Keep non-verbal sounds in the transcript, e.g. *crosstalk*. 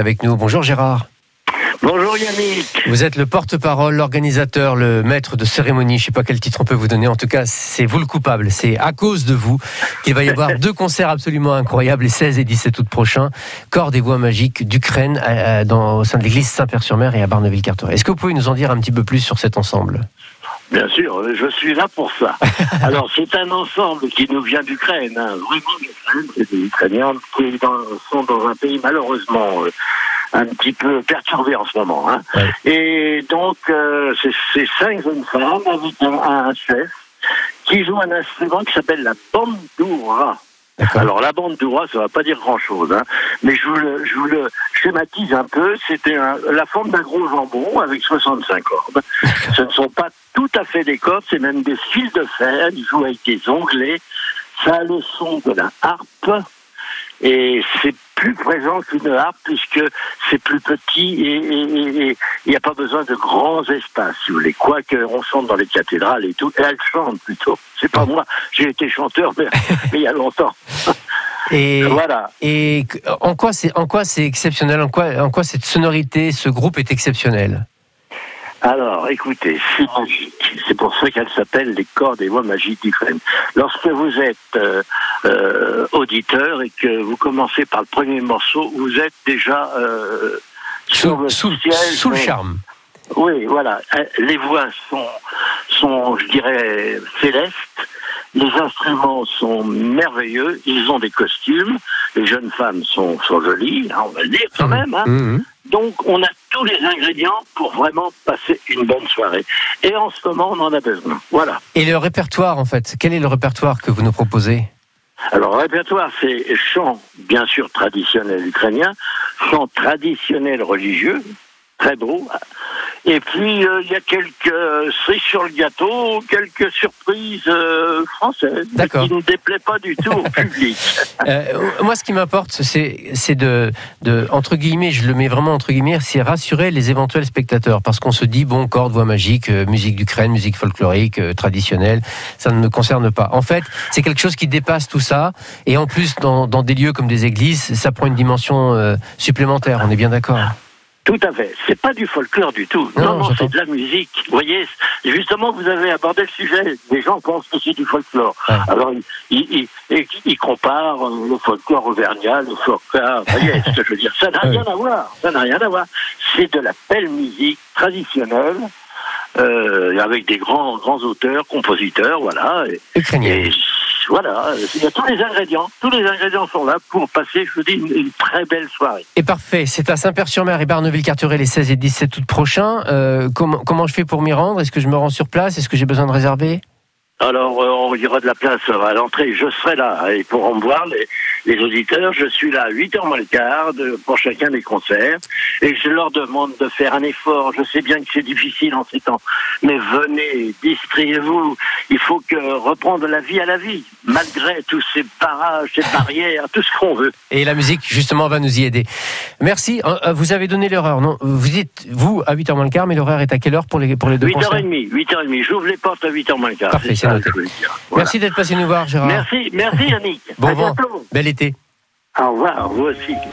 avec nous. Bonjour Gérard. Bonjour Yannick. Vous êtes le porte-parole, l'organisateur, le maître de cérémonie. Je ne sais pas quel titre on peut vous donner. En tout cas, c'est vous le coupable. C'est à cause de vous qu'il va y avoir *laughs* deux concerts absolument incroyables les 16 et 17 août prochains. Corps des voix magiques d'Ukraine au sein de l'église Saint-Père-sur-Mer et à Barneville-Carteret. Est-ce que vous pouvez nous en dire un petit peu plus sur cet ensemble? Bien sûr, je suis là pour ça. *laughs* Alors, c'est un ensemble qui nous vient d'Ukraine, hein, vraiment d'Ukraine. C'est des Ukrainiens qui sont dans un pays malheureusement euh, un petit peu perturbé en ce moment. Hein. Et donc, euh, c'est cinq jeunes femmes avec un, chef qui joue un instrument qui s'appelle la bandoura. Alors la bandoura, ça va pas dire grand-chose, hein, mais je vous, le, je vous le schématise un peu. C'était la forme d'un gros jambon avec 65 cordes. Ce ne sont pas tout à fait des cordes, c'est même des fils de fer. Ils jouent avec des onglets. Ça a le son de la harpe et c'est plus présent qu'une harpe puisque c'est plus petit et il n'y a pas besoin de grands espaces, si vous voulez. Quoique on chante dans les cathédrales et tout, et elle chante plutôt. C'est pas moi, j'ai été chanteur, mais, *laughs* il y a longtemps. *laughs* Et, voilà. Et en quoi c'est en quoi c'est exceptionnel? En quoi en quoi cette sonorité, ce groupe est exceptionnel? Alors, écoutez, c'est magique. C'est pour ça qu'elle s'appelle les corps des voix magiques d'Ukraine. Lorsque vous êtes euh, euh, auditeur et que vous commencez par le premier morceau, vous êtes déjà euh, sous, le sous, sous le charme. Oui, voilà. Les voix sont, sont, je dirais, célestes. Les instruments sont merveilleux. Ils ont des costumes. Les jeunes femmes sont, sont jolies, hein, on va le dire quand mmh. même. Hein. Mmh. Donc, on a tous les ingrédients pour vraiment passer une bonne soirée. Et en ce moment, on en a besoin. Voilà. Et le répertoire, en fait, quel est le répertoire que vous nous proposez? Alors, le répertoire, c'est chant, bien sûr, traditionnel ukrainien, chant traditionnel religieux, très beau, et puis, euh, il y a quelques cerises sur le gâteau, quelques surprises euh, françaises qui ne déplaît pas du tout au *laughs* public. Euh, moi, ce qui m'importe, c'est de, de, entre guillemets, je le mets vraiment entre guillemets, c'est rassurer les éventuels spectateurs. Parce qu'on se dit, bon, corde, voix magique, musique d'Ukraine, musique folklorique, traditionnelle, ça ne me concerne pas. En fait, c'est quelque chose qui dépasse tout ça. Et en plus, dans, dans, des lieux comme des églises, ça prend une dimension supplémentaire. On est bien d'accord? Tout à fait. C'est pas du folklore du tout. Non, non, c'est de la musique. Vous voyez, justement, vous avez abordé le sujet. Les gens pensent que c'est du folklore. Alors, ils, ils, comparent euh, le folklore auvergnat, le folklore. Vous voyez ce que je veux dire Ça n'a *laughs* rien à voir. Ça n'a rien à voir. C'est de la belle musique traditionnelle. Euh, avec des grands grands auteurs, compositeurs, voilà. Et, voilà, il y a tous les ingrédients. Tous les ingrédients sont là pour passer, je vous dis, une, très belle soirée. Et parfait. C'est à Saint-Père-sur-Mer et Barneville-Carteret les 16 et 17 août prochains. Euh, comment, comment je fais pour m'y rendre? Est-ce que je me rends sur place? Est-ce que j'ai besoin de réserver? Alors, euh, il y aura de la place à l'entrée. Je serai là. Et pour en voir les, les auditeurs, je suis là à 8h moins le quart pour chacun des concerts. Et je leur demande de faire un effort. Je sais bien que c'est difficile en ces temps. Mais venez, distriez-vous. Il faut que reprendre la vie à la vie, malgré tous ces barrages, ces barrières, tout ce qu'on veut. Et la musique, justement, va nous y aider. Merci. Euh, euh, vous avez donné l'heure, non Vous dites, vous, à 8h moins le quart, mais l'horaire est à quelle heure pour les, pour les deux 8h30, 8h30. J'ouvre les portes à 8h moins le quart. Parfait, Merci d'être passé nous voir, Gérard. Merci, merci Yannick. Bon vent. Bel été. Au revoir, vous aussi.